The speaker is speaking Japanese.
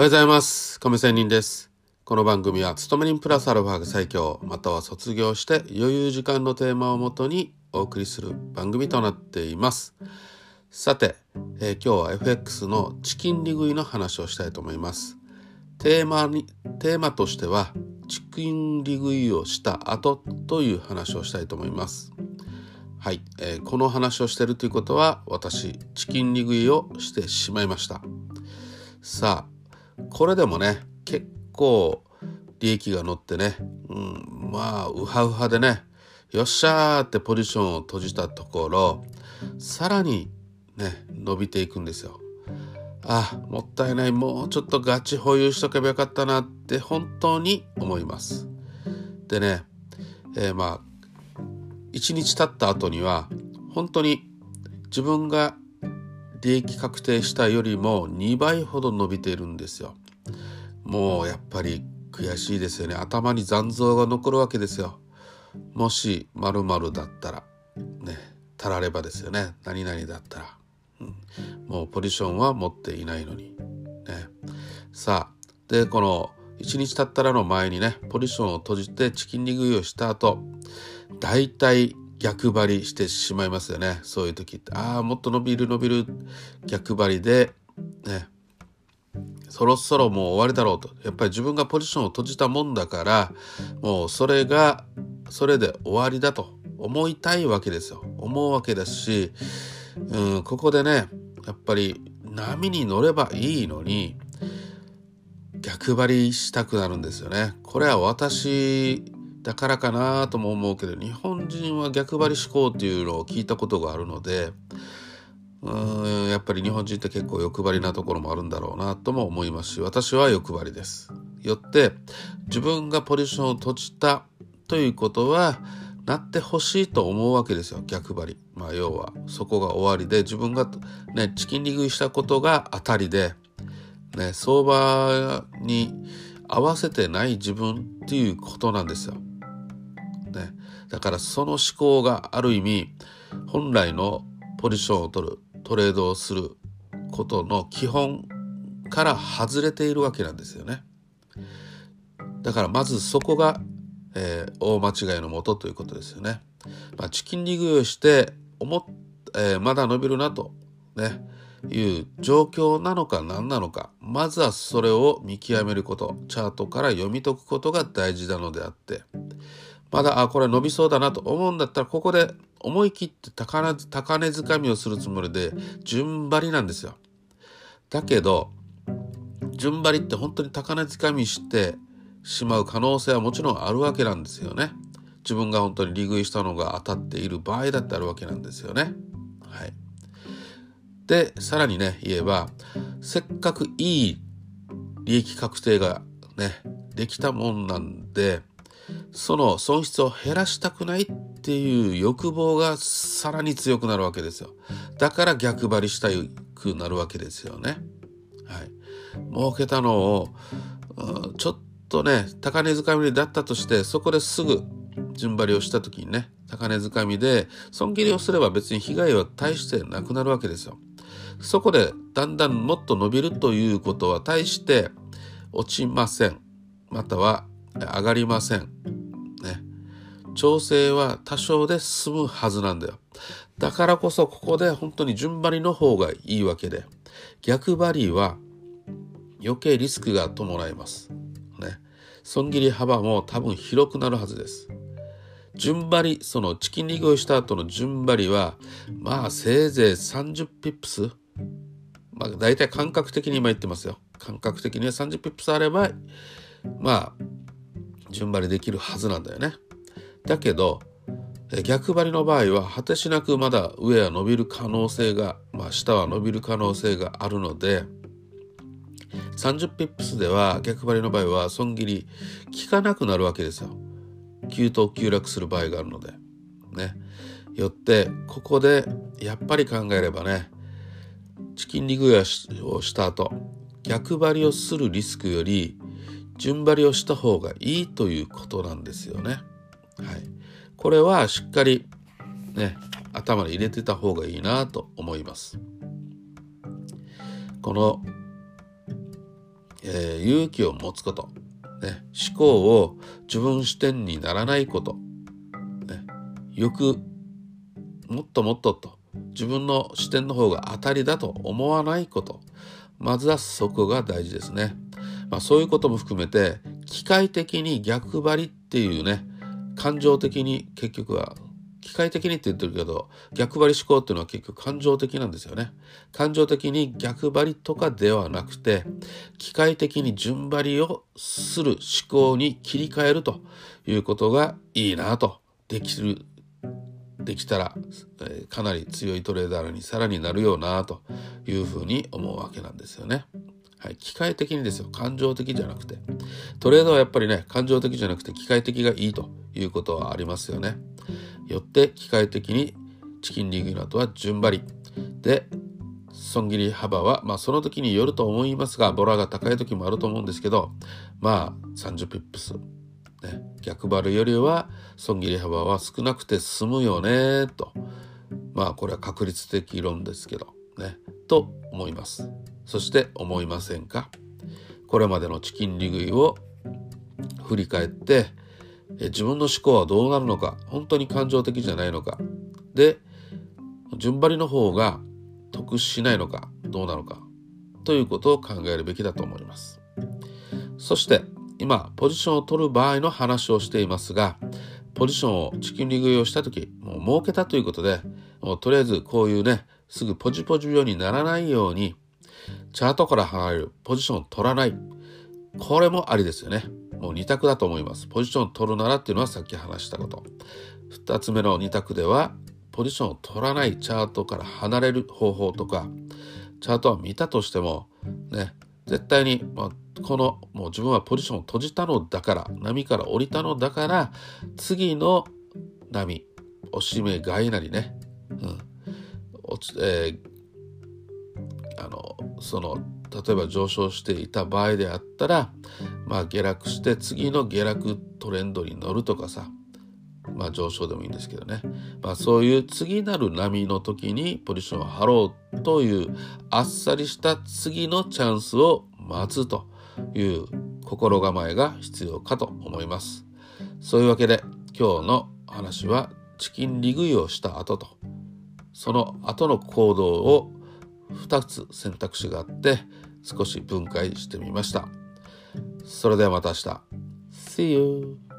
おはようございます。亀仙人です。この番組は、勤め人プラスアルファが最強、または卒業して余裕時間のテーマをもとにお送りする番組となっています。さて、えー今日は FX のチキン利食いの話をしたいと思います。テーマに、テーマとしては、チキン利食いをした後という話をしたいと思います。はい、えーこの話をしてるということは、私、チキン利食いをしてしまいました。さあこれでもね結構利益が乗ってね、うん、まあウハウハでねよっしゃーってポジションを閉じたところさらにね伸びていくんですよ。あもったいないもうちょっとガチ保有しとけばよかったなって本当に思います。でね、えーまあ1日経った後には本当に自分が利益確定したよりも2倍ほど伸びているんですよ。もうやっぱり悔しいですよね。頭に残像が残るわけですよ。もし〇〇だったらね、たらればですよね。何々だったら。うん、もうポジションは持っていないのに。ね、さあ、で、この1日経ったらの前にね、ポジションを閉じてチキン利食いをした後、大体逆張りしてしまいますよね。そういう時って。ああ、もっと伸びる伸びる逆張りで、ね、そろそろもう終わりだろうと。やっぱり自分がポジションを閉じたもんだから、もうそれが、それで終わりだと思いたいわけですよ。思うわけですし、うん、ここでね、やっぱり波に乗ればいいのに、逆張りしたくなるんですよね。これは私だからかなとも思うけど日本本人は逆張り思考っていうのを聞いたことがあるのでうんやっぱり日本人って結構欲張りなところもあるんだろうなとも思いますし私は欲張りです。よって自分がポジションを閉じたということはなってほしいと思うわけですよ逆張り。まあ要はそこが終わりで自分がねチキン利食いしたことが当たりでね相場に合わせてない自分っていうことなんですよ。ね、だからその思考がある意味本来のポジションを取るトレードをすることの基本から外れているわけなんですよね。だからまずそこが、えー大間違いのもとということですよね。まあ、チキン利食いをして思っ、えーまだ伸びるなとねいう状況なのか何なのかまずはそれを見極めることチャートから読み解くことが大事なのであってまだあこれ伸びそうだなと思うんだったらここで思い切って高値高値掴みをするつもりで順張りなんですよ。だけど順張りって本当に高値掴みしてしまう可能性はもちろんあるわけなんですよね。自分が本当に利食いしたのが当たっている場合だってあるわけなんですよね。はい。でさらにね言えばせっかくいい利益確定がねできたもんなんでその損失を減らしたくないっていう欲望がさらに強くなるわけですよ。だから逆張りしたくなるわけですよね。はい。儲けたのを、ちょっとね、高値掴みだったとして、そこですぐ順張りをした時にね、高値掴みで損切りをすれば別に被害は大してなくなるわけですよ。そこでだんだんもっと伸びるということは大して落ちません。または上がりません。ね。調整は多少で済むはずなんだよ。だからこそここで本当に順張りの方がいいわけで、逆張りは余計リスクが伴います。ね。損切り幅も多分広くなるはずです。順張り、そのチキン利食いをした後の順張りは、まあせいぜい30ピップスまあ大体感覚的に今言ってますよ。感覚的には30ピップスあれば、まあ、順張りできるはずなんだよね。だけど、逆張りの場合は果てしなくまだ上は伸びる可能性が、まあ下は伸びる可能性があるので、30ピップスでは逆張りの場合は損切り効かなくなるわけですよ。急騰急落する場合があるので。ね。よって、ここでやっぱり考えればね、チキンリグイをした後、逆張りをするリスクより、順張りをした方がいいということなんですよね。はい。これはしっかりね、頭に入れてた方がいいなと思います。このえー、勇気を持つこと、ね、思考を自分視点にならないこと、ね、よくもっともっとと自分の視点の方が当たりだと思わないことまずはそこが大事ですね、まあ、そういうことも含めて機械的に逆張りっていうね感情的に結局は機械的にって言ってるけど逆張り思考っていうのは結局感情的なんですよね感情的に逆張りとかではなくて機械的に順張りをする思考に切り替えるということがいいなとできるできたら、え、かなり強いトレーダーにさらになるようなというふうに思うわけなんですよね。はい、機械的にですよ。感情的じゃなくて。トレードはやっぱりね感情的じゃなくて機械的がいいということはありますよね。よって機械的にチキンリングの後は順張り。で損切り幅は、まあ、その時によると思いますがボラが高い時もあると思うんですけどまあ30ピップス、ね、逆張るよりは損切り幅は少なくて済むよねと。まあこれは確率的論ですけど。ねと思います。そして思いませんか？これまでのチキン利食いを振り返って自分の思考はどうなるのか本当に感情的じゃないのかで順張りの方が得しないのかどうなのかということを考えるべきだと思います。そして今ポジションを取る場合の話をしていますがポジションをチキン利食いをした時もう儲けたということでもうとりあえずこういうねすぐポジポジ病にならないようにチャートから離れるポジション取らない。これもありですよね。もう2択だと思います。ポジション取るならっていうのはさっき話したこと。2つ目の2択では、ポジションを取らないチャートから離れる方法とか、チャートは見たとしても、ね、絶対に、まあ、この、もう自分はポジションを閉じたのだから、波から降りたのだから、次の波、おしめ買いなりね、うん、おつえー、その、例えば上昇していた場合であったら、まあ、下落して次の下落トレンドに乗るとかさ、まあ、上昇でもいいんですけどね、まあ、そういう次なる波の時にポジションを張ろうというあっさりした次のチャンスを待つという心構えが必要かと思います。そういうわけで今日の話はチキン利食いをした後とその後の行動を2つ選択肢があって少し分解してみました。それではまた明日。See you!